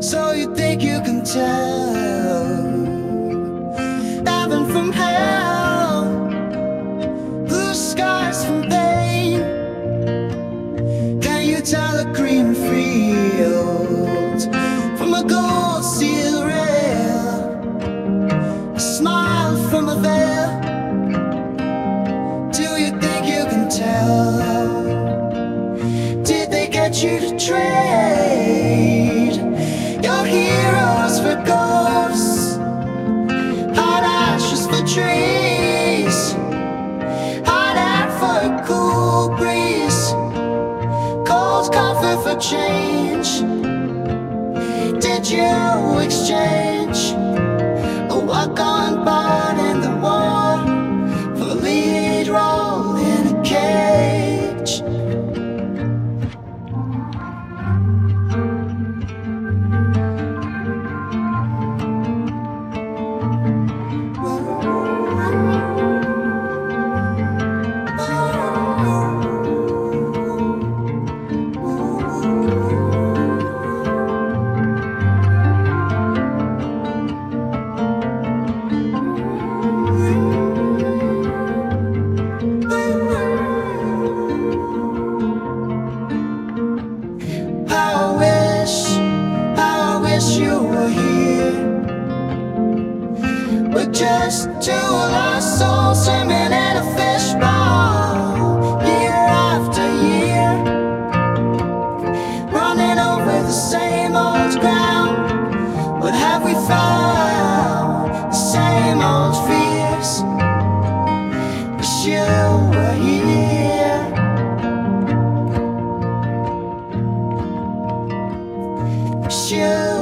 So, you think you can tell? Heaven from hell, blue skies from pain. Can you tell a green field from a gold steel rail? A smile from a veil. Do you think you can tell? Did they get you to trade change. We're just two lost souls swimming in a fishbowl, year after year, running over the same old ground. What have we found? The same old fears. Wish you were here. Wish you.